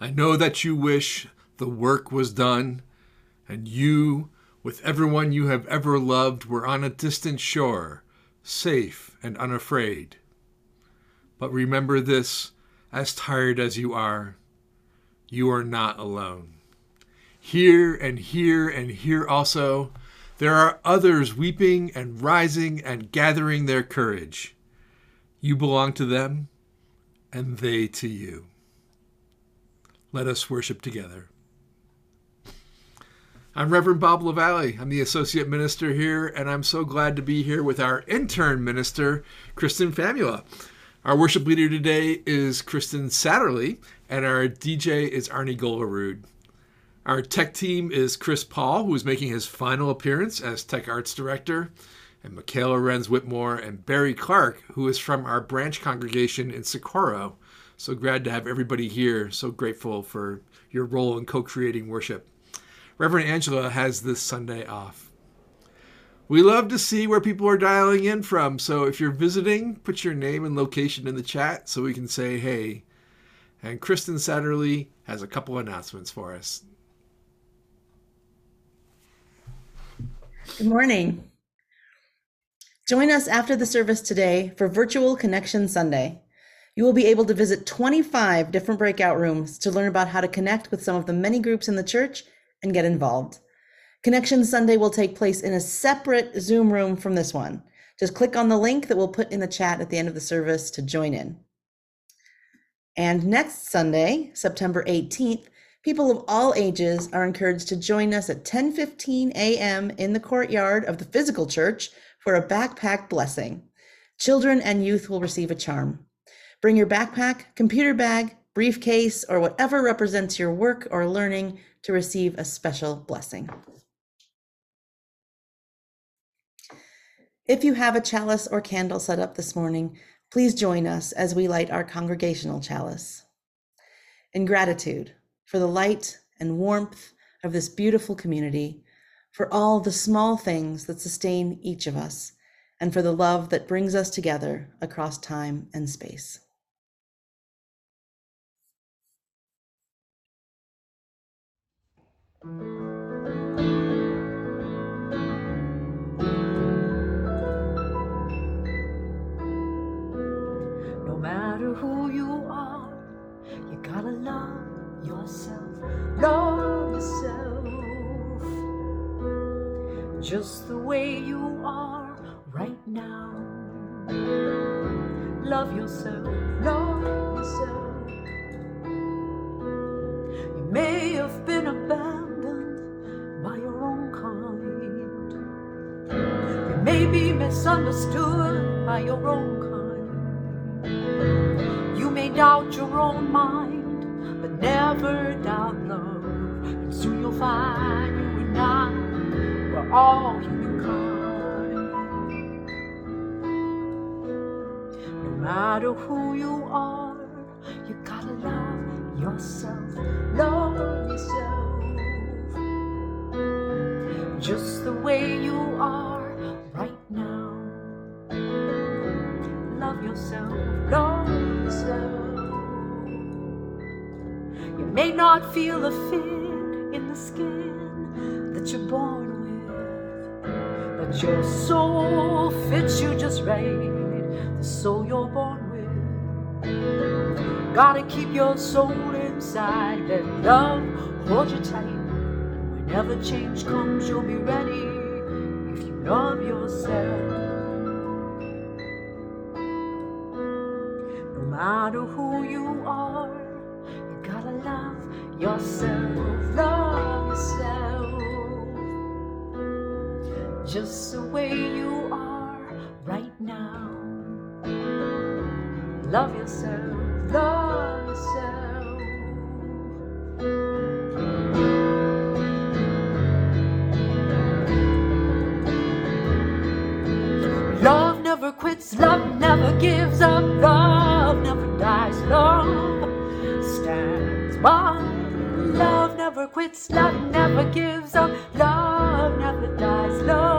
I know that you wish the work was done, and you, with everyone you have ever loved, were on a distant shore, safe and unafraid. But remember this, as tired as you are, you are not alone. Here and here and here also, there are others weeping and rising and gathering their courage. You belong to them, and they to you. Let us worship together. I'm Reverend Bob LaValle. I'm the Associate Minister here, and I'm so glad to be here with our intern minister, Kristen Famula. Our worship leader today is Kristen Satterley, and our DJ is Arnie Golarud. Our tech team is Chris Paul, who is making his final appearance as Tech Arts Director, and Michaela Renz Whitmore, and Barry Clark, who is from our branch congregation in Socorro. So glad to have everybody here. So grateful for your role in co creating worship. Reverend Angela has this Sunday off. We love to see where people are dialing in from. So if you're visiting, put your name and location in the chat so we can say hey. And Kristen Satterley has a couple announcements for us. Good morning. Join us after the service today for Virtual Connection Sunday. You will be able to visit 25 different breakout rooms to learn about how to connect with some of the many groups in the church and get involved. Connection Sunday will take place in a separate Zoom room from this one. Just click on the link that we'll put in the chat at the end of the service to join in. And next Sunday, September 18th, people of all ages are encouraged to join us at 10:15 a.m. in the courtyard of the physical church for a backpack blessing. Children and youth will receive a charm. Bring your backpack, computer bag, briefcase, or whatever represents your work or learning to receive a special blessing. If you have a chalice or candle set up this morning, please join us as we light our congregational chalice. In gratitude for the light and warmth of this beautiful community, for all the small things that sustain each of us, and for the love that brings us together across time and space. Who you are. You gotta love yourself, love yourself just the way you are right now. Love yourself, love yourself. You may have been abandoned misunderstood by your own kind You may doubt your own mind, but never doubt love. And soon you'll find you and I were all humankind. No matter who you are, you gotta love yourself. Love yourself. Just the way you are not feel a fit in the skin that you're born with, but your soul fits you just right, the soul you're born with. Gotta keep your soul inside, let love hold you tight. And whenever change comes, you'll be ready if you love yourself. No matter who you are, yourself, love yourself. Just the way you are right now. Love yourself, love yourself. Love never quits, love never gives up, love never dies, love never quits, love never gives up, love never dies, love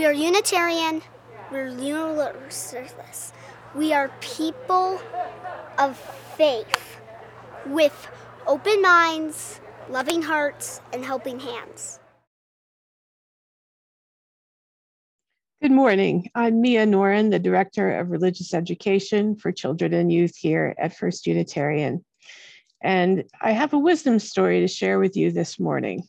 We are Unitarian. We're Universalist. We are people of faith with open minds, loving hearts, and helping hands. Good morning. I'm Mia Noren, the Director of Religious Education for Children and Youth here at First Unitarian. And I have a wisdom story to share with you this morning.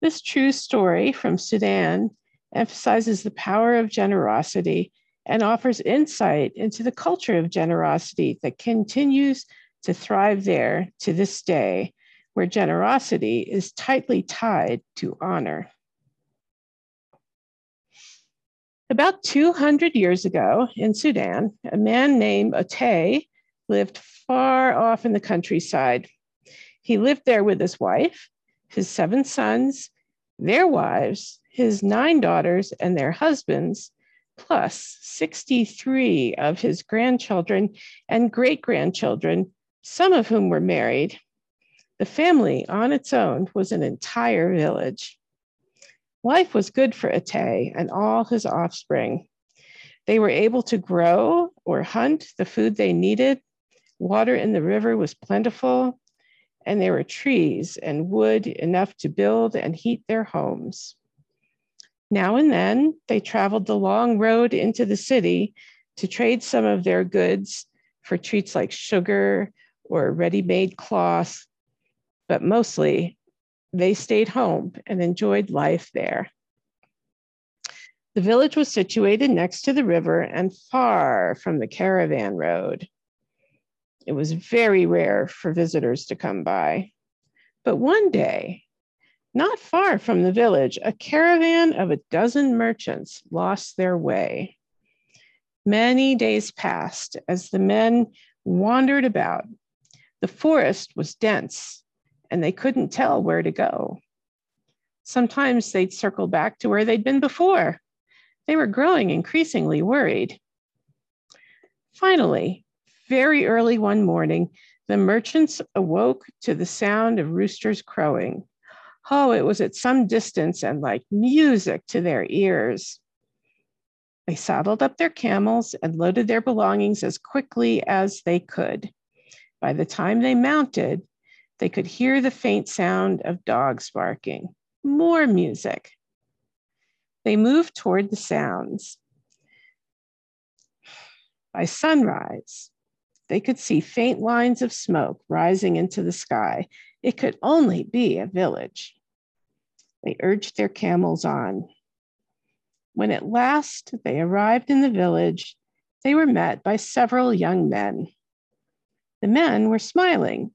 This true story from Sudan emphasizes the power of generosity and offers insight into the culture of generosity that continues to thrive there to this day, where generosity is tightly tied to honor. About 200 years ago in Sudan, a man named Otey lived far off in the countryside. He lived there with his wife, his seven sons, their wives, his nine daughters, and their husbands, plus 63 of his grandchildren and great grandchildren, some of whom were married. The family on its own was an entire village. Life was good for Ate and all his offspring. They were able to grow or hunt the food they needed. Water in the river was plentiful, and there were trees and wood enough to build and heat their homes. Now and then, they traveled the long road into the city to trade some of their goods for treats like sugar or ready made cloth, but mostly they stayed home and enjoyed life there. The village was situated next to the river and far from the caravan road. It was very rare for visitors to come by. But one day, not far from the village, a caravan of a dozen merchants lost their way. Many days passed as the men wandered about. The forest was dense and they couldn't tell where to go. Sometimes they'd circle back to where they'd been before. They were growing increasingly worried. Finally, very early one morning, the merchants awoke to the sound of roosters crowing. Oh, it was at some distance and like music to their ears. They saddled up their camels and loaded their belongings as quickly as they could. By the time they mounted, they could hear the faint sound of dogs barking. More music. They moved toward the sounds. By sunrise, they could see faint lines of smoke rising into the sky. It could only be a village. They urged their camels on. When at last they arrived in the village, they were met by several young men. The men were smiling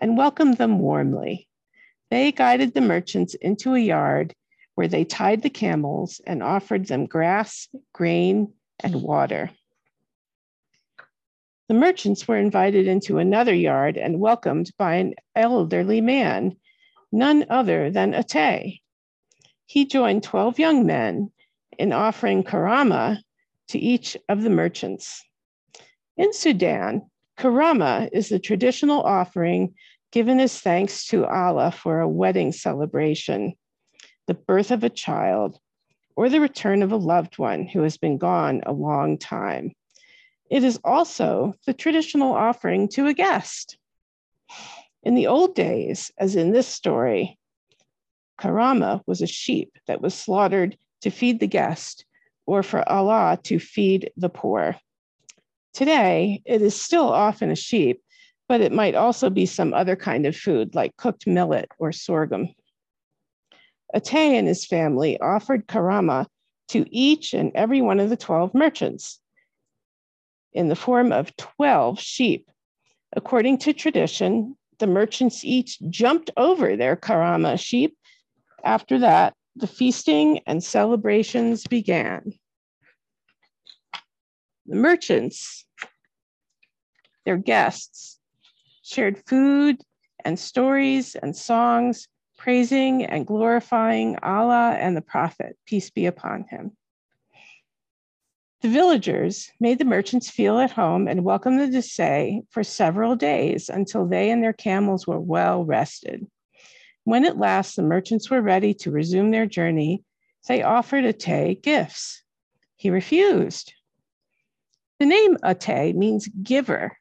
and welcomed them warmly. They guided the merchants into a yard where they tied the camels and offered them grass, grain, and water. The merchants were invited into another yard and welcomed by an elderly man, none other than Ate. He joined 12 young men in offering karama to each of the merchants. In Sudan, karama is the traditional offering given as thanks to Allah for a wedding celebration, the birth of a child, or the return of a loved one who has been gone a long time. It is also the traditional offering to a guest. In the old days, as in this story, Karama was a sheep that was slaughtered to feed the guest or for Allah to feed the poor. Today, it is still often a sheep, but it might also be some other kind of food like cooked millet or sorghum. Atay and his family offered karama to each and every one of the 12 merchants in the form of 12 sheep. According to tradition, the merchants each jumped over their karama sheep after that, the feasting and celebrations began. The merchants, their guests, shared food and stories and songs, praising and glorifying Allah and the Prophet, peace be upon him. The villagers made the merchants feel at home and welcomed them to say for several days until they and their camels were well rested. When at last the merchants were ready to resume their journey, they offered Ate gifts. He refused. The name Ate means giver,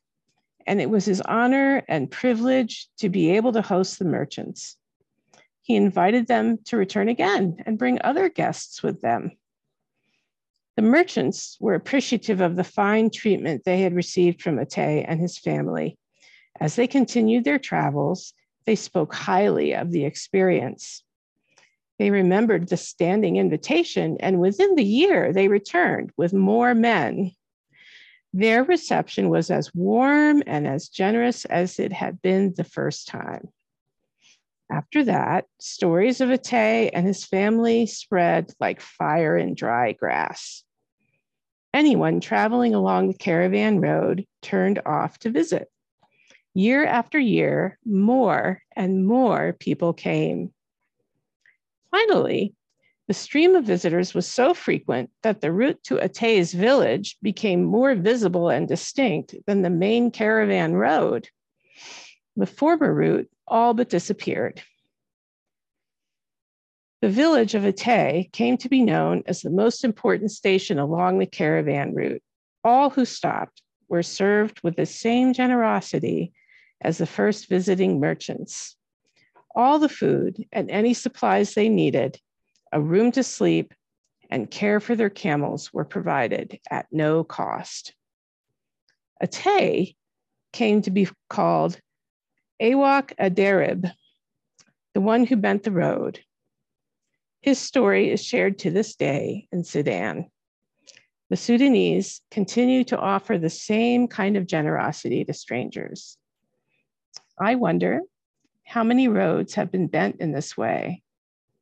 and it was his honor and privilege to be able to host the merchants. He invited them to return again and bring other guests with them. The merchants were appreciative of the fine treatment they had received from Ate and his family. As they continued their travels, they spoke highly of the experience. They remembered the standing invitation, and within the year, they returned with more men. Their reception was as warm and as generous as it had been the first time. After that, stories of Ate and his family spread like fire in dry grass. Anyone traveling along the caravan road turned off to visit. Year after year, more and more people came. Finally, the stream of visitors was so frequent that the route to Ate's village became more visible and distinct than the main caravan road. The former route all but disappeared. The village of Ate came to be known as the most important station along the caravan route. All who stopped were served with the same generosity as the first visiting merchants. All the food and any supplies they needed, a room to sleep, and care for their camels were provided at no cost. Ate came to be called Awak Adarib, the one who bent the road. His story is shared to this day in Sudan. The Sudanese continue to offer the same kind of generosity to strangers. I wonder how many roads have been bent in this way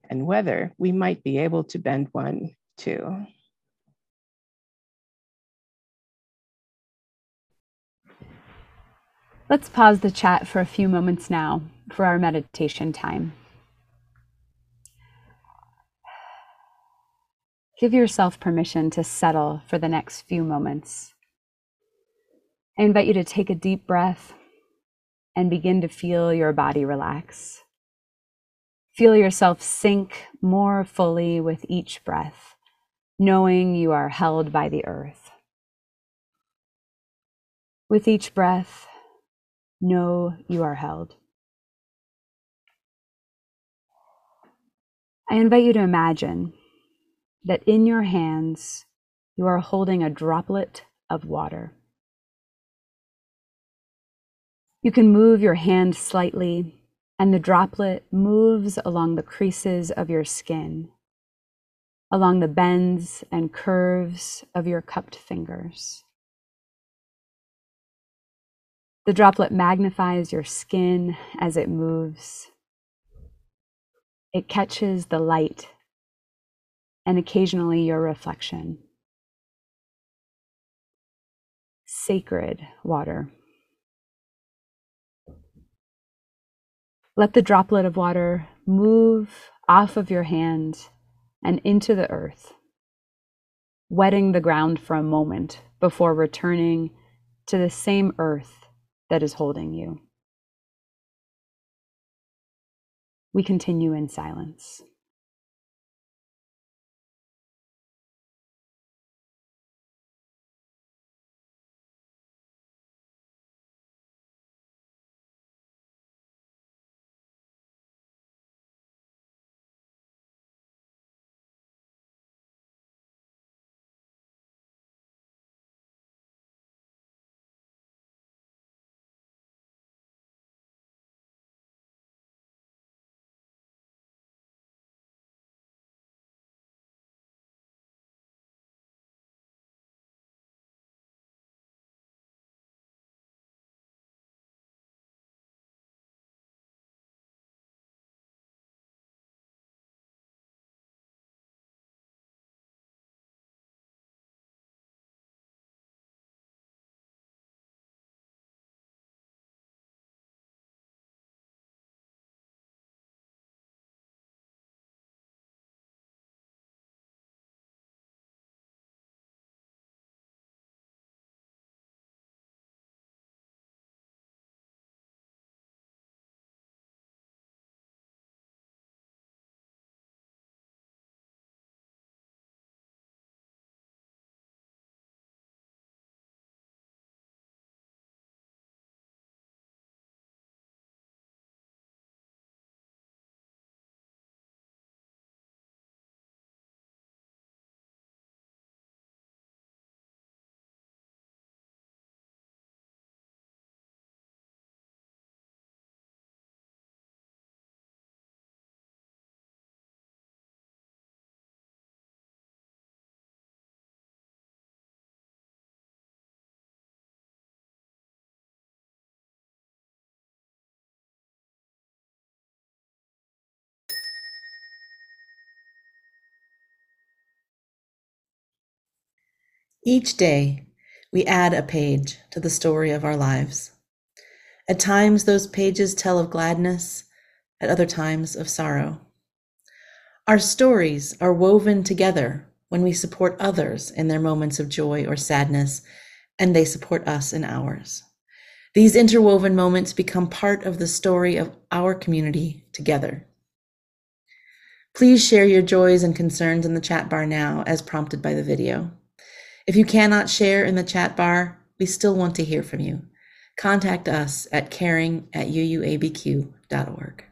and whether we might be able to bend one too. Let's pause the chat for a few moments now for our meditation time. Give yourself permission to settle for the next few moments. I invite you to take a deep breath and begin to feel your body relax. Feel yourself sink more fully with each breath, knowing you are held by the earth. With each breath, know you are held. I invite you to imagine that in your hands you are holding a droplet of water. You can move your hand slightly, and the droplet moves along the creases of your skin, along the bends and curves of your cupped fingers. The droplet magnifies your skin as it moves. It catches the light and occasionally your reflection. Sacred water. Let the droplet of water move off of your hand and into the earth, wetting the ground for a moment before returning to the same earth that is holding you. We continue in silence. Each day, we add a page to the story of our lives. At times, those pages tell of gladness, at other times, of sorrow. Our stories are woven together when we support others in their moments of joy or sadness, and they support us in ours. These interwoven moments become part of the story of our community together. Please share your joys and concerns in the chat bar now, as prompted by the video. If you cannot share in the chat bar, we still want to hear from you. Contact us at caring at uuabq.org.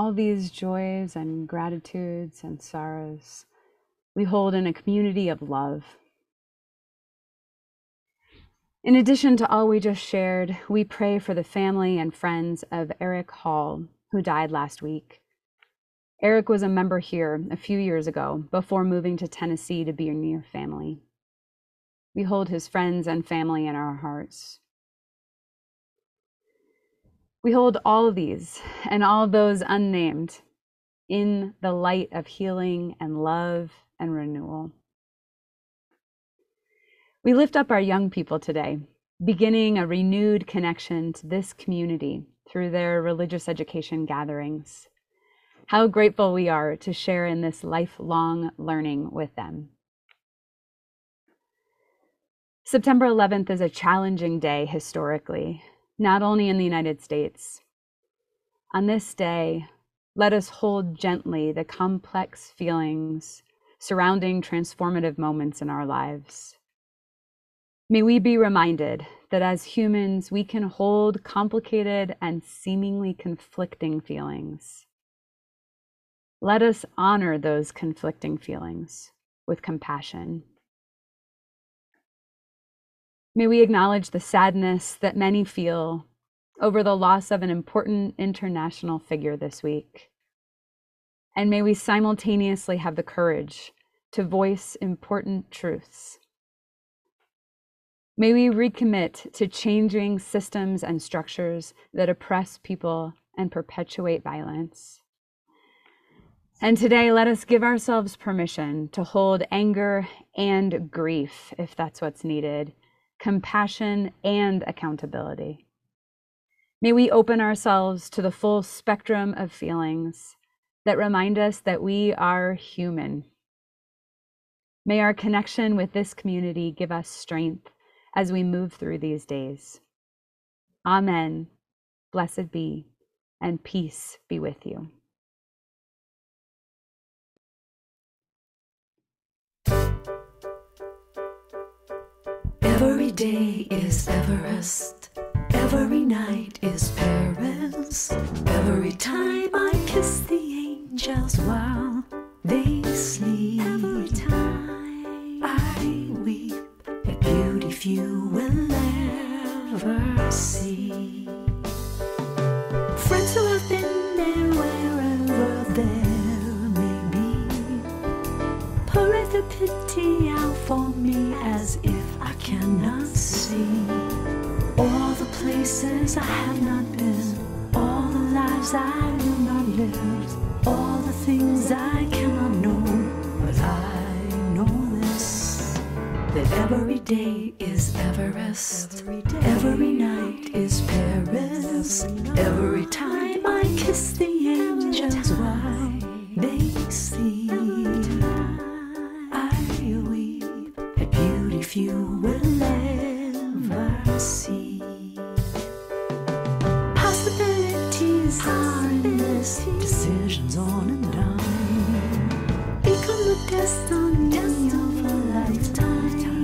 all these joys and gratitudes and sorrows we hold in a community of love. In addition to all we just shared, we pray for the family and friends of Eric Hall, who died last week. Eric was a member here a few years ago before moving to Tennessee to be near family. We hold his friends and family in our hearts. We hold all these and all those unnamed in the light of healing and love and renewal. We lift up our young people today, beginning a renewed connection to this community through their religious education gatherings. How grateful we are to share in this lifelong learning with them. September 11th is a challenging day historically, not only in the United States. On this day, let us hold gently the complex feelings surrounding transformative moments in our lives. May we be reminded that as humans, we can hold complicated and seemingly conflicting feelings. Let us honor those conflicting feelings with compassion. May we acknowledge the sadness that many feel over the loss of an important international figure this week. And may we simultaneously have the courage to voice important truths. May we recommit to changing systems and structures that oppress people and perpetuate violence. And today, let us give ourselves permission to hold anger and grief, if that's what's needed, compassion and accountability. May we open ourselves to the full spectrum of feelings that remind us that we are human. May our connection with this community give us strength as we move through these days. Amen. Blessed be, and peace be with you. Day is Everest. Every night is Paris. Every time I kiss the angels while they sleep. Every time I weep at beauty few will ever see. Friends who have been there wherever there may be. Pour the pity out for me as if cannot see. All the places I have not been, all the lives I will not live, all the things I cannot know. But I know this that every day is Everest, every night is Paris, every time I kiss the angels, why they sleep. Few will ever see. Possibilities are endless, decisions on and on. Become the destiny of a lifetime.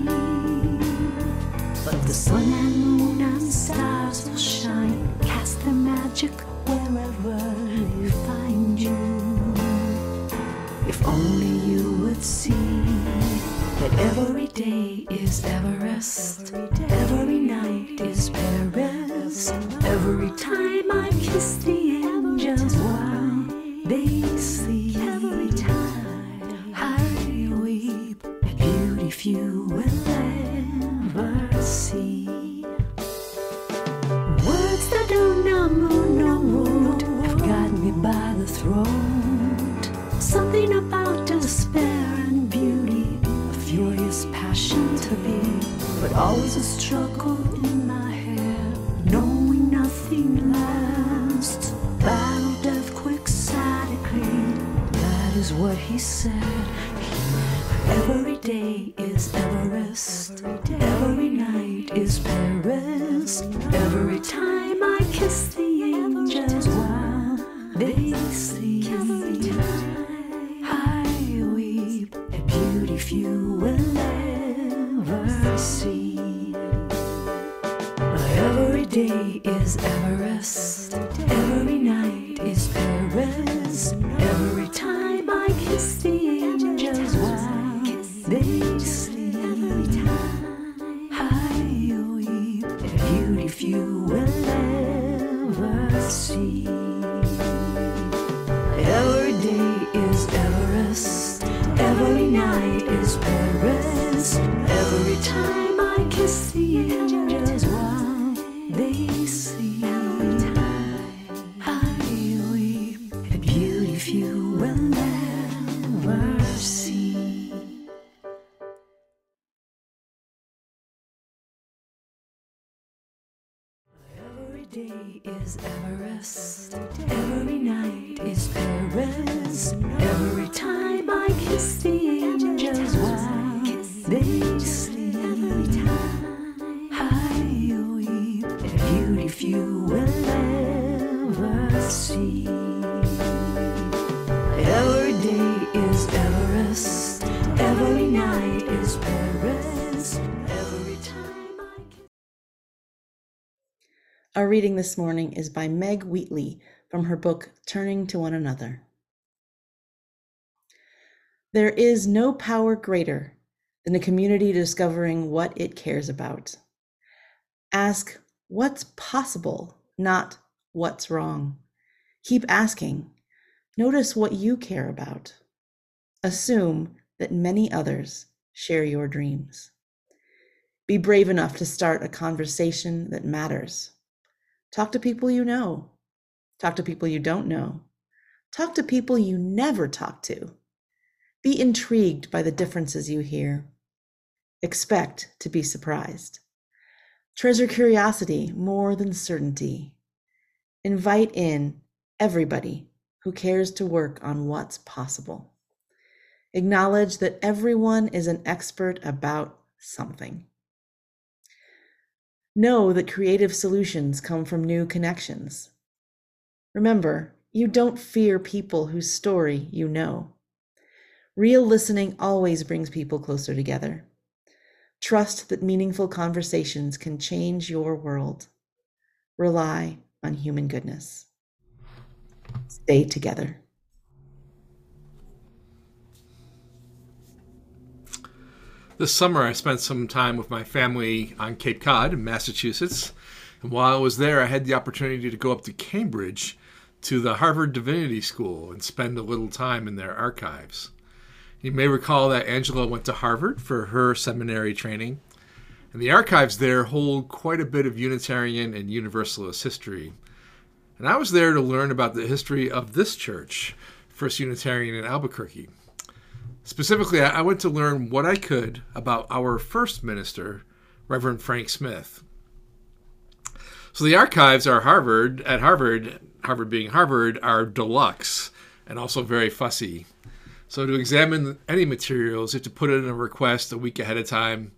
But the sun and moon and stars will shine, cast their magic wherever they find you. If only you would see that every is Everest, every night is Paris, every time I kiss the night is Paris. Every time I kiss the angels, while they sleep. I weep, a beauty few will never see. Every day is Everest. Every night is Paris. Reading this morning is by Meg Wheatley from her book Turning to One Another. There is no power greater than a community discovering what it cares about. Ask what's possible, not what's wrong. Keep asking. Notice what you care about. Assume that many others share your dreams. Be brave enough to start a conversation that matters. Talk to people you know. Talk to people you don't know. Talk to people you never talk to. Be intrigued by the differences you hear. Expect to be surprised. Treasure curiosity more than certainty. Invite in everybody who cares to work on what's possible. Acknowledge that everyone is an expert about something. Know that creative solutions come from new connections. Remember, you don't fear people whose story you know. Real listening always brings people closer together. Trust that meaningful conversations can change your world. Rely on human goodness. Stay together. This summer, I spent some time with my family on Cape Cod in Massachusetts. And while I was there, I had the opportunity to go up to Cambridge to the Harvard Divinity School and spend a little time in their archives. You may recall that Angela went to Harvard for her seminary training, and the archives there hold quite a bit of Unitarian and Universalist history. And I was there to learn about the history of this church, First Unitarian in Albuquerque. Specifically, I went to learn what I could about our first minister, Reverend Frank Smith. So the archives are Harvard at Harvard, Harvard being Harvard, are deluxe and also very fussy. So to examine any materials, you have to put in a request a week ahead of time.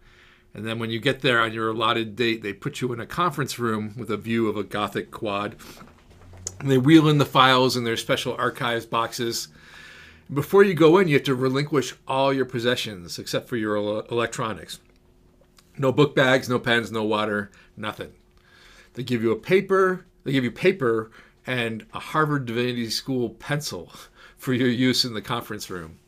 And then when you get there on your allotted date, they put you in a conference room with a view of a Gothic quad. And they wheel in the files in their special archives boxes. Before you go in, you have to relinquish all your possessions except for your electronics. No book bags, no pens, no water, nothing. They give you a paper, they give you paper and a Harvard Divinity School pencil for your use in the conference room.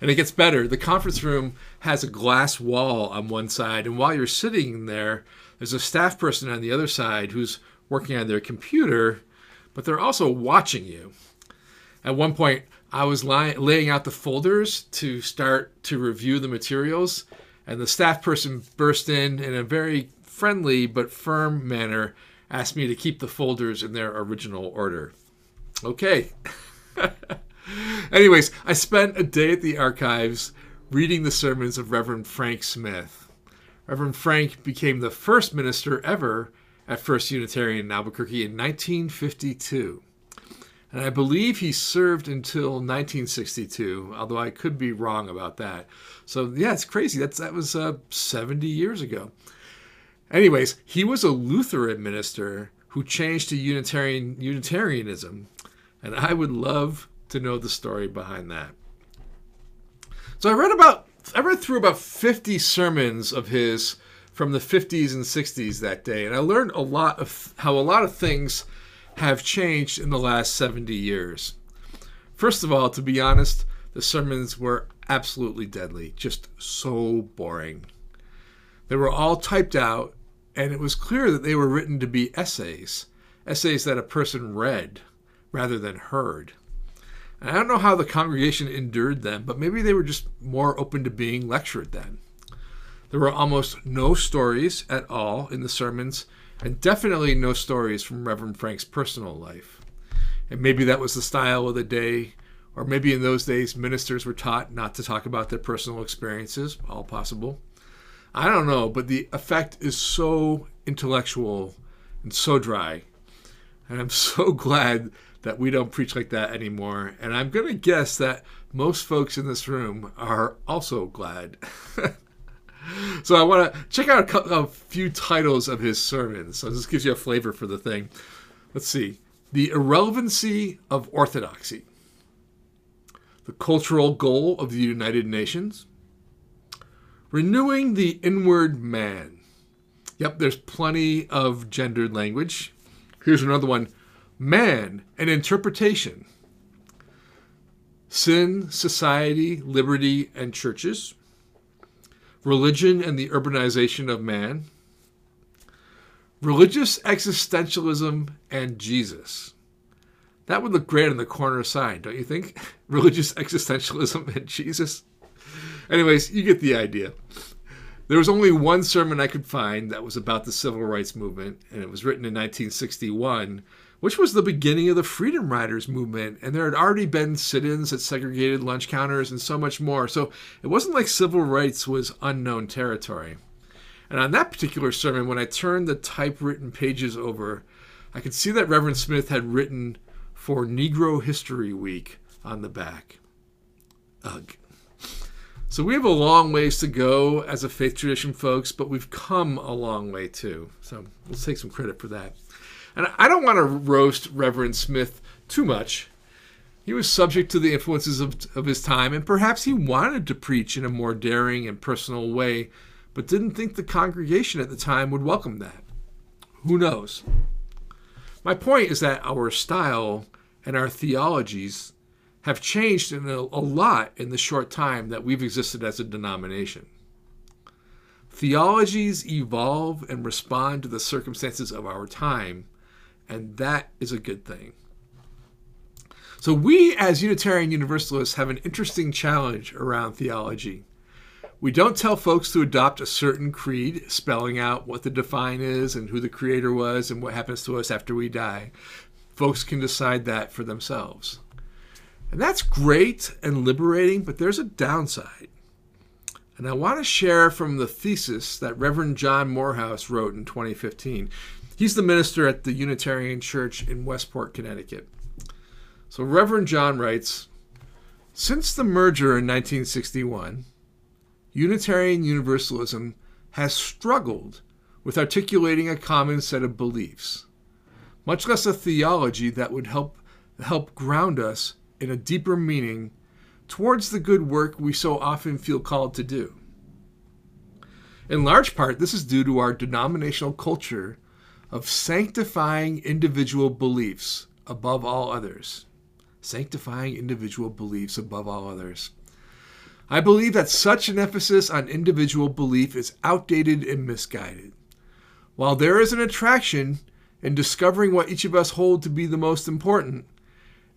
And it gets better. The conference room has a glass wall on one side, and while you're sitting there, there's a staff person on the other side who's working on their computer, but they're also watching you. At one point, I was ly- laying out the folders to start to review the materials, and the staff person burst in in a very friendly but firm manner, asked me to keep the folders in their original order. Okay. Anyways, I spent a day at the archives reading the sermons of Reverend Frank Smith. Reverend Frank became the first minister ever at First Unitarian in Albuquerque in 1952. And I believe he served until 1962, although I could be wrong about that. So yeah, it's crazy. That's that was uh, 70 years ago. Anyways, he was a Lutheran minister who changed to Unitarian Unitarianism, and I would love to know the story behind that. So I read about I read through about 50 sermons of his from the 50s and 60s that day, and I learned a lot of how a lot of things have changed in the last 70 years. First of all, to be honest, the sermons were absolutely deadly, just so boring. They were all typed out, and it was clear that they were written to be essays, essays that a person read rather than heard. And I don't know how the congregation endured them, but maybe they were just more open to being lectured then. There were almost no stories at all in the sermons, and definitely no stories from Reverend Frank's personal life. And maybe that was the style of the day, or maybe in those days ministers were taught not to talk about their personal experiences, all possible. I don't know, but the effect is so intellectual and so dry. And I'm so glad that we don't preach like that anymore. And I'm going to guess that most folks in this room are also glad. so I want to check out a, a few titles of his sermons. So this gives you a flavor for the thing. Let's see. The Irrelevancy of Orthodoxy. The Cultural Goal of the United Nations. Renewing the Inward Man. Yep, there's plenty of gendered language. Here's another one Man, an Interpretation. Sin, Society, Liberty, and Churches. Religion and the Urbanization of Man. Religious Existentialism and Jesus. That would look great on the corner sign, don't you think? Religious Existentialism and Jesus. Anyways, you get the idea. There was only one sermon I could find that was about the civil rights movement, and it was written in 1961, which was the beginning of the Freedom Riders movement. And there had already been sit ins at segregated lunch counters and so much more. So it wasn't like civil rights was unknown territory. And on that particular sermon, when I turned the typewritten pages over, I could see that Reverend Smith had written for Negro History Week on the back. Ugh. So we have a long ways to go as a faith tradition, folks, but we've come a long way too. So let's take some credit for that. And I don't want to roast Reverend Smith too much. He was subject to the influences of, of his time, and perhaps he wanted to preach in a more daring and personal way, but didn't think the congregation at the time would welcome that. Who knows? My point is that our style and our theologies have changed in a, a lot in the short time that we've existed as a denomination. Theologies evolve and respond to the circumstances of our time, and that is a good thing. So, we as Unitarian Universalists have an interesting challenge around theology. We don't tell folks to adopt a certain creed, spelling out what the divine is and who the creator was and what happens to us after we die. Folks can decide that for themselves. And that's great and liberating, but there's a downside. And I want to share from the thesis that Reverend John Morehouse wrote in 2015. He's the minister at the Unitarian Church in Westport, Connecticut. So Reverend John writes Since the merger in 1961, Unitarian Universalism has struggled with articulating a common set of beliefs, much less a theology that would help help ground us in a deeper meaning towards the good work we so often feel called to do. In large part, this is due to our denominational culture of sanctifying individual beliefs above all others. Sanctifying individual beliefs above all others. I believe that such an emphasis on individual belief is outdated and misguided. While there is an attraction in discovering what each of us hold to be the most important,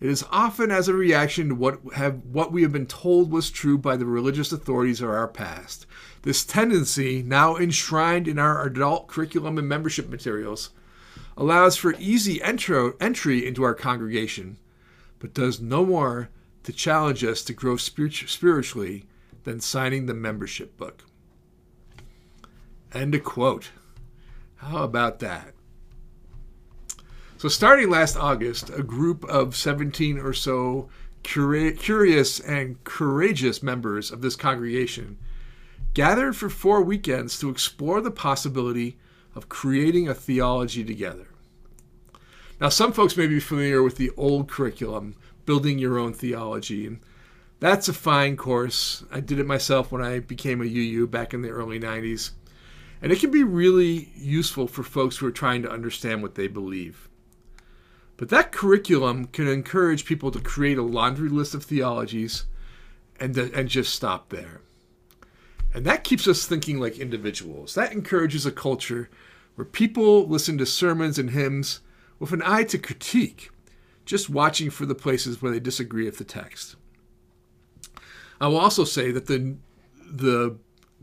it is often as a reaction to what have what we have been told was true by the religious authorities of our past. This tendency, now enshrined in our adult curriculum and membership materials, allows for easy entry into our congregation, but does no more to challenge us to grow spiritually than signing the membership book. End of quote. How about that? So, starting last August, a group of 17 or so cura- curious and courageous members of this congregation gathered for four weekends to explore the possibility of creating a theology together. Now, some folks may be familiar with the old curriculum, Building Your Own Theology, that's a fine course. I did it myself when I became a UU back in the early 90s. And it can be really useful for folks who are trying to understand what they believe. But that curriculum can encourage people to create a laundry list of theologies and, uh, and just stop there. And that keeps us thinking like individuals. That encourages a culture where people listen to sermons and hymns with an eye to critique, just watching for the places where they disagree with the text. I will also say that the, the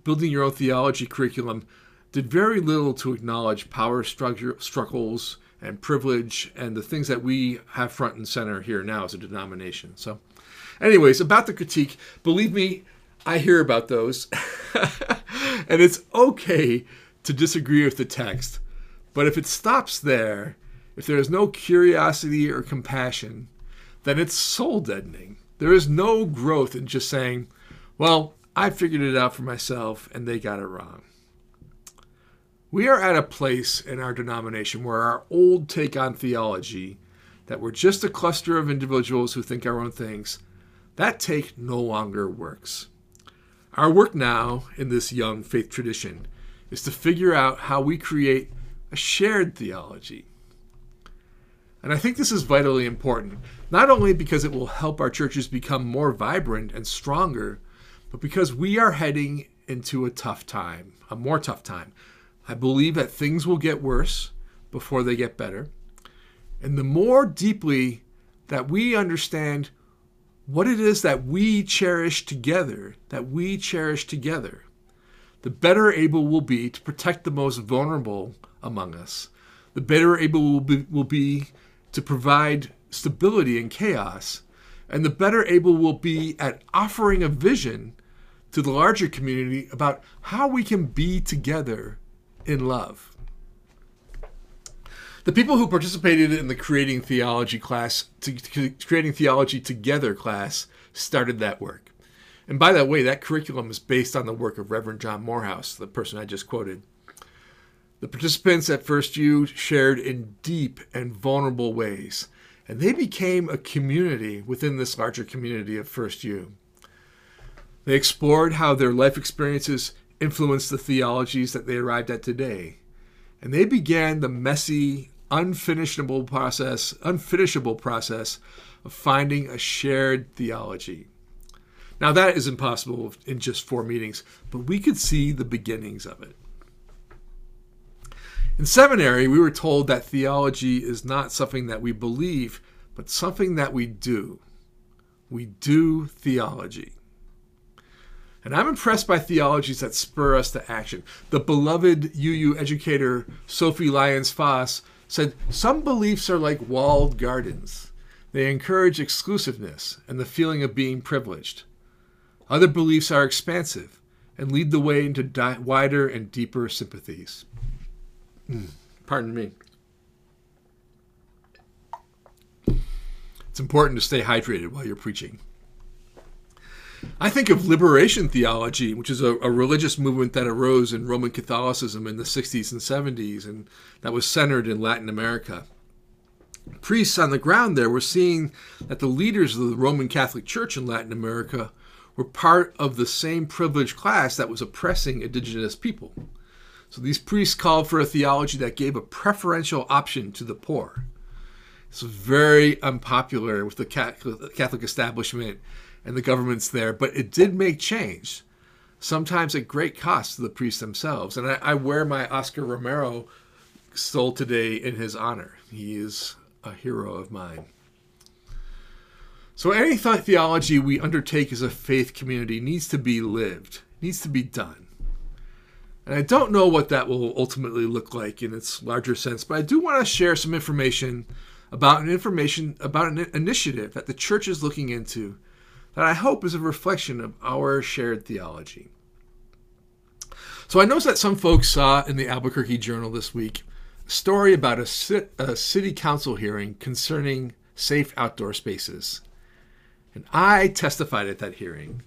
Building Your Own Theology curriculum did very little to acknowledge power struggle, struggles and privilege and the things that we have front and center here now as a denomination. So, anyways, about the critique, believe me, I hear about those. and it's okay to disagree with the text. But if it stops there, if there is no curiosity or compassion, then it's soul deadening. There is no growth in just saying, well, I figured it out for myself and they got it wrong. We are at a place in our denomination where our old take on theology, that we're just a cluster of individuals who think our own things, that take no longer works. Our work now in this young faith tradition is to figure out how we create a shared theology. And I think this is vitally important, not only because it will help our churches become more vibrant and stronger, but because we are heading into a tough time, a more tough time. I believe that things will get worse before they get better. And the more deeply that we understand what it is that we cherish together, that we cherish together, the better able we'll be to protect the most vulnerable among us. The better able we'll be, will be to provide stability in chaos. And the better able we'll be at offering a vision to the larger community about how we can be together in love. The people who participated in the Creating Theology class, to, to, Creating Theology Together class, started that work. And by the way, that curriculum is based on the work of Reverend John Morehouse, the person I just quoted. The participants at First U shared in deep and vulnerable ways, and they became a community within this larger community of First U. They explored how their life experiences influenced the theologies that they arrived at today. And they began the messy, unfinishable process, unfinishable process of finding a shared theology. Now that is impossible in just four meetings, but we could see the beginnings of it. In seminary, we were told that theology is not something that we believe, but something that we do. We do theology. And I'm impressed by theologies that spur us to action. The beloved UU educator Sophie Lyons Fahs said some beliefs are like walled gardens. They encourage exclusiveness and the feeling of being privileged. Other beliefs are expansive and lead the way into di- wider and deeper sympathies. Mm, pardon me. It's important to stay hydrated while you're preaching. I think of liberation theology, which is a, a, religious movement that arose in Roman Catholicism in the 60s and 70s, and that was centered in Latin America. Priests on the ground there were seeing that the leaders of the Roman Catholic Church in Latin America were part of the same privileged class that was oppressing indigenous people. So these priests called for a theology that gave a preferential option to the poor. It's very unpopular with the Catholic establishment and the governments there, but it did make change, sometimes at great cost to the priests themselves. And I, I wear my Oscar Romero stole today in his honor. He is a hero of mine. So any th- theology we undertake as a faith community needs to be lived, needs to be done. And I don't know what that will ultimately look like in its larger sense, but I do want to share some information about an information about an initiative that the church is looking into that I hope is a reflection of our shared theology. So I noticed that some folks saw in the Albuquerque Journal this week a story about a, sit, a city council hearing concerning safe outdoor spaces. And I testified at that hearing,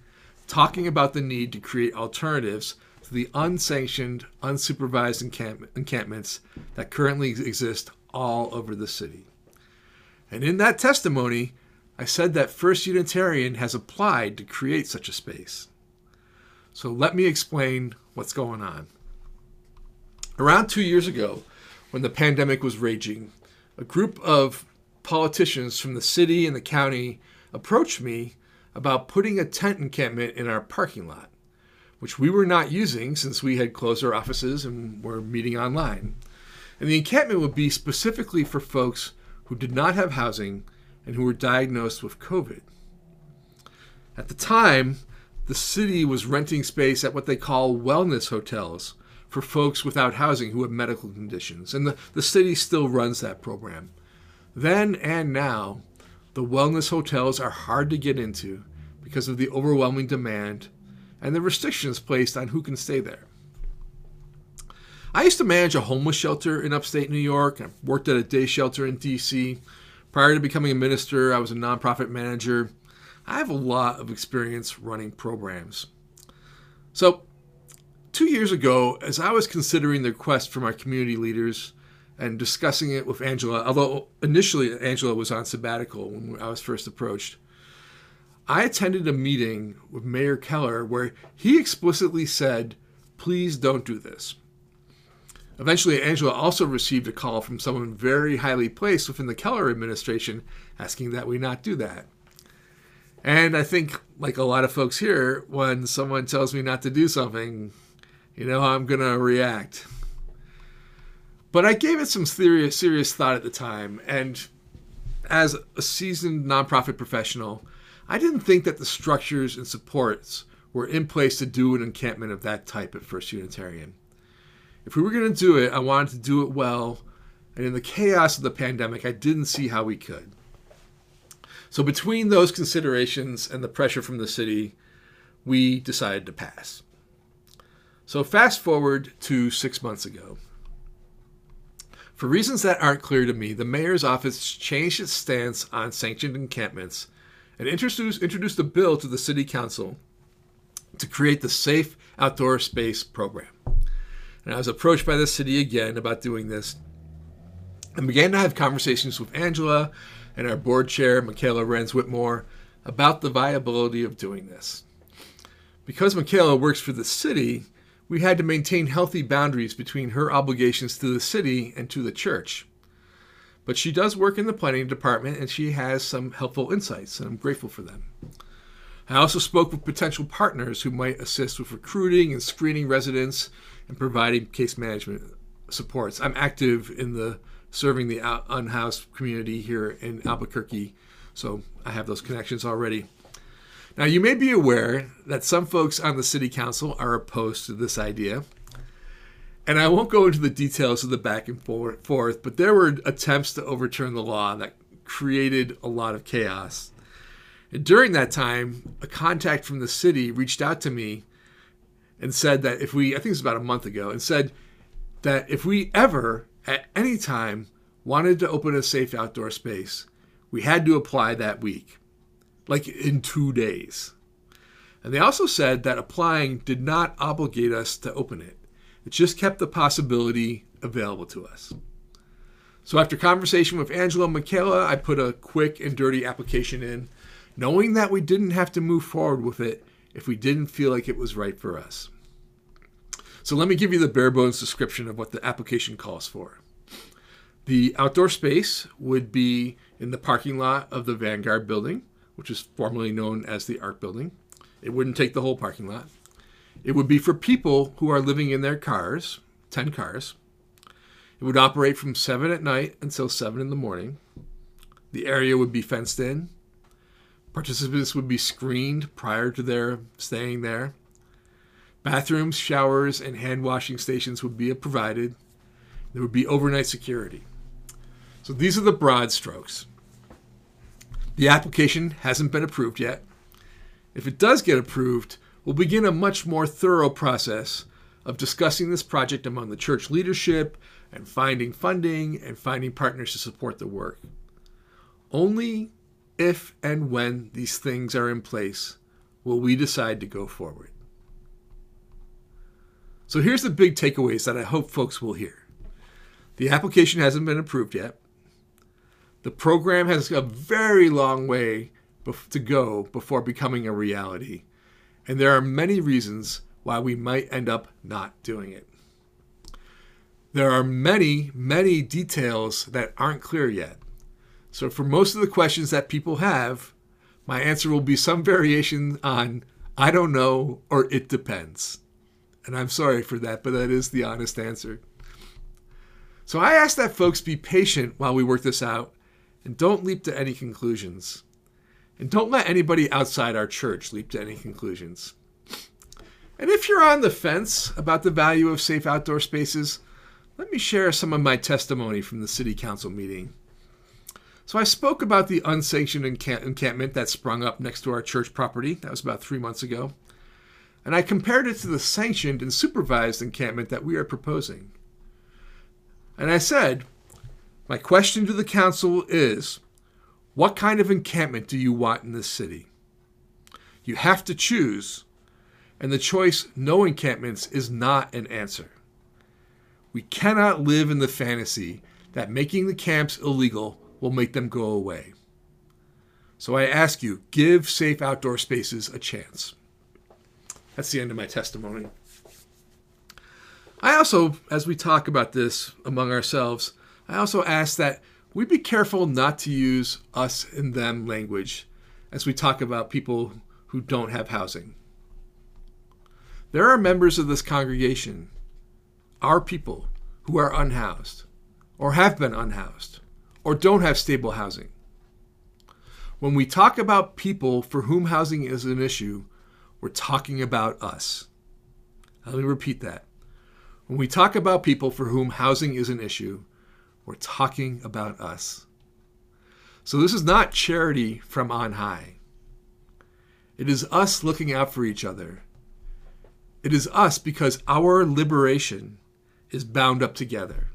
talking about the need to create alternatives to the unsanctioned, unsupervised encamp- encampments that currently exist all over the city. And in that testimony, I said that First Unitarian has applied to create such a space. So let me explain what's going on. Around two years ago, when the pandemic was raging, a group of politicians from the city and the county approached me about putting a tent encampment in our parking lot, which we were not using since we had closed our offices and were meeting online. And the encampment would be specifically for folks who did not have housing and who were diagnosed with COVID. At the time, the city was renting space at what they call wellness hotels for folks without housing who have medical conditions. And the, the city still runs that program. Then and now, the wellness hotels are hard to get into because of the overwhelming demand and the restrictions placed on who can stay there. I used to manage a homeless shelter in upstate New York. I worked at a day shelter in DC. Prior to becoming a minister, I was a nonprofit manager. I have a lot of experience running programs. So, two years ago, as I was considering the request from our community leaders and discussing it with Angela, although initially Angela was on sabbatical when I was first approached, I attended a meeting with Mayor Keller where he explicitly said, please don't do this. Eventually, Angela also received a call from someone very highly placed within the Keller administration asking that we not do that. And I think, like a lot of folks here, when someone tells me not to do something, you know how I'm going to react. But I gave it some serious, serious thought at the time. And as a seasoned nonprofit professional, I didn't think that the structures and supports were in place to do an encampment of that type at First Unitarian. If we were going to do it, I wanted to do it well. And in the chaos of the pandemic, I didn't see how we could. So, between those considerations and the pressure from the city, we decided to pass. So, fast forward to six months ago. For reasons that aren't clear to me, the mayor's office changed its stance on sanctioned encampments and introduced, introduced a bill to the city council to create the Safe Outdoor Space program. And I was approached by the city again about doing this and began to have conversations with Angela and our board chair, Michaela Renz Whitmore, about the viability of doing this. Because Michaela works for the city, we had to maintain healthy boundaries between her obligations to the city and to the church. But she does work in the planning department and she has some helpful insights, and I'm grateful for them. I also spoke with potential partners who might assist with recruiting and screening residents and providing case management supports. I'm active in the serving the unhoused community here in Albuquerque, so I have those connections already. Now, you may be aware that some folks on the city council are opposed to this idea. And I won't go into the details of the back and forth, but there were attempts to overturn the law that created a lot of chaos. During that time, a contact from the city reached out to me and said that if we, I think it was about a month ago, and said that if we ever, at any time, wanted to open a safe outdoor space, we had to apply that week, like in two days. And they also said that applying did not obligate us to open it, it just kept the possibility available to us. So after conversation with Angela and Michaela, I put a quick and dirty application in, knowing that we didn't have to move forward with it if we didn't feel like it was right for us. So let me give you the bare bones description of what the application calls for. The outdoor space would be in the parking lot of the Vanguard building, which is formerly known as the Art building. It wouldn't take the whole parking lot. It would be for people who are living in their cars, 10 cars. It would operate from 7 at night until 7 in the morning. The area would be fenced in. Participants would be screened prior to their staying there. Bathrooms, showers, and hand washing stations would be provided. There would be overnight security. So these are the broad strokes. The application hasn't been approved yet. If it does get approved, we'll begin a much more thorough process of discussing this project among the church leadership and finding funding and finding partners to support the work. Only if and when these things are in place will we decide to go forward. So here's the big takeaways that I hope folks will hear. The application hasn't been approved yet. The program has a very long way to go before becoming a reality. And there are many reasons why we might end up not doing it. There are many, many details that aren't clear yet. So, for most of the questions that people have, my answer will be some variation on I don't know or it depends. And I'm sorry for that, but that is the honest answer. So I ask that folks be patient while we work this out and don't leap to any conclusions. And don't let anybody outside our church leap to any conclusions. And if you're on the fence about the value of safe outdoor spaces, let me share some of my testimony from the City Council meeting. So I spoke about the unsanctioned encamp- encampment that sprung up next to our church property. That was about three months ago. And I compared it to the sanctioned and supervised encampment that we are proposing. And I said, my question to the council is what kind of encampment do you want in this city? You have to choose, and the choice no encampments is not an answer. We cannot live in the fantasy that making the camps illegal will make them go away. So I ask you, give safe outdoor spaces a chance. That's the end of my testimony. I also, as we talk about this among ourselves, I also ask that we be careful not to use us and them language as we talk about people who don't have housing. There are members of this congregation, our people, who are unhoused, or have been unhoused, or don't have stable housing. When we talk about people for whom housing is an issue, we're talking about us. Let me repeat that. When we talk about people for whom housing is an issue, we're talking about us. So this is not charity from on high. It is us looking out for each other. It is us because our liberation is bound up together.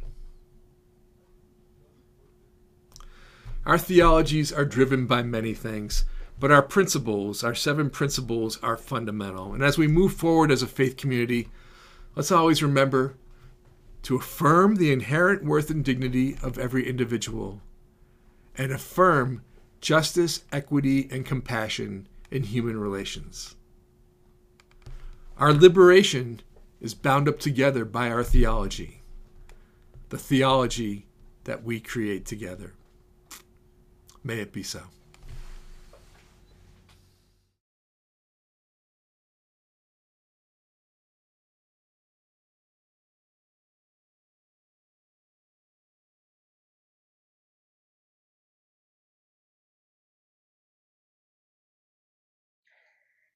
Our theologies are driven by many things, but our principles, our seven principles, are fundamental. And as we move forward as a faith community, let's always remember to affirm the inherent worth and dignity of every individual and affirm justice, equity, and compassion in human relations. Our liberation is bound up together by our theology, the theology that we create together. May it be so.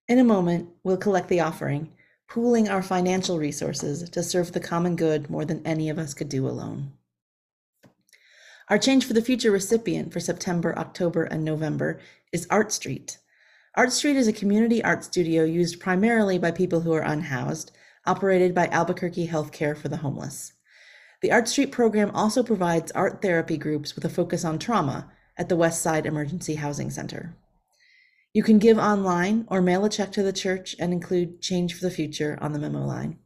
In a moment, we'll collect the offering, pooling our financial resources to serve the common good more than any of us could do alone. Our Change for the Future recipient for September, October, and November is Art Street. Art Street is a community art studio used primarily by people who are unhoused, operated by Albuquerque Healthcare for the Homeless. The Art Street program also provides art therapy groups with a focus on trauma at the West Side Emergency Housing Center. You can give online or mail a check to the church and include Change for the Future on the memo line.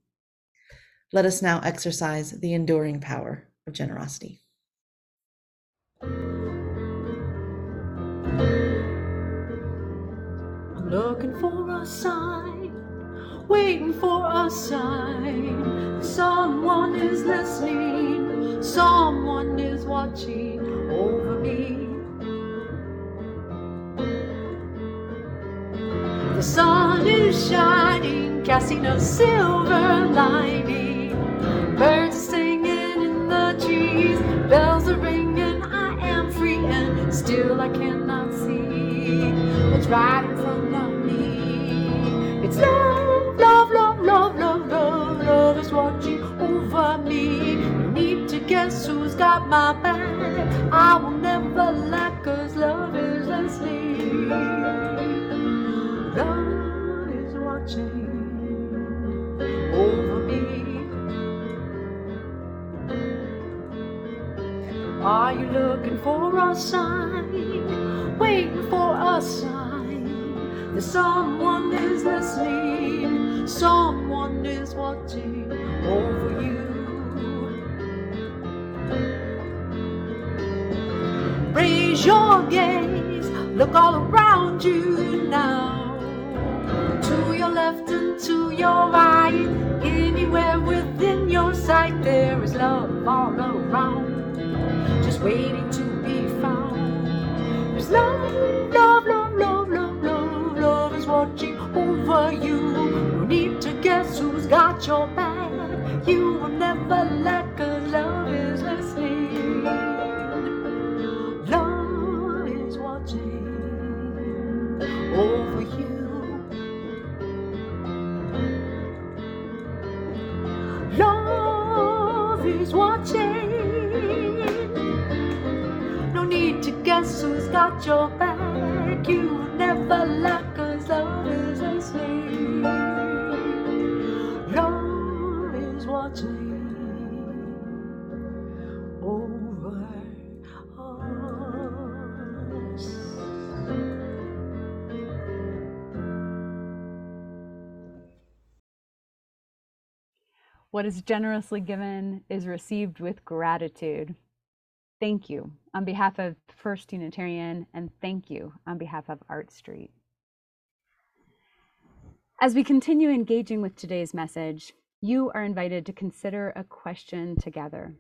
Let us now exercise the enduring power of generosity. Looking for a sign, waiting for a sign. Someone is listening, someone is watching over me. The sun is shining, casting a silver lining. Birds are singing in the trees, bells are ringing. I am free, and still I see what's right in front of me. It's love, love, love, love, love, love, love is watching over me. Need to guess who's got my back. I will never lack, cause love is listening. Love is watching over me. Are you looking for a sign? Someone is listening, someone is watching over you. Raise your gaze, look all around you got What is generously given is received with gratitude. Thank you on behalf of First Unitarian, and thank you on behalf of Art Street. As we continue engaging with today's message, you are invited to consider a question together.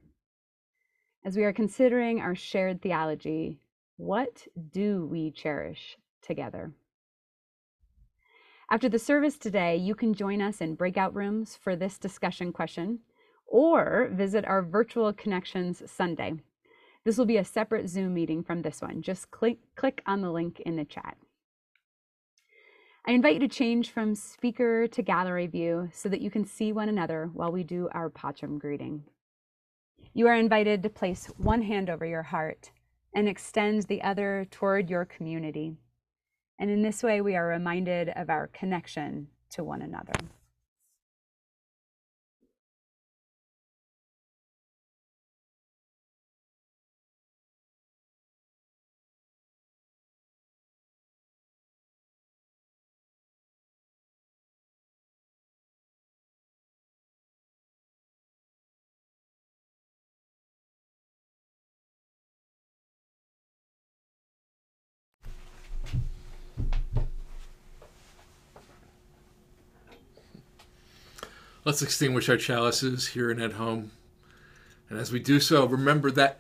As we are considering our shared theology, what do we cherish together? After the service today, you can join us in breakout rooms for this discussion question or visit our virtual connections Sunday. This will be a separate Zoom meeting from this one. Just click, click on the link in the chat. I invite you to change from speaker to gallery view so that you can see one another while we do our Pacham greeting. You are invited to place one hand over your heart and extend the other toward your community. And in this way, we are reminded of our connection to one another. Let's extinguish our chalices here and at home. And as we do so, remember that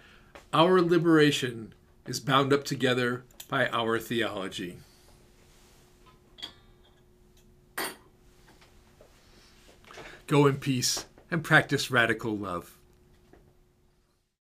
our liberation is bound up together by our theology. Go in peace and practice radical love.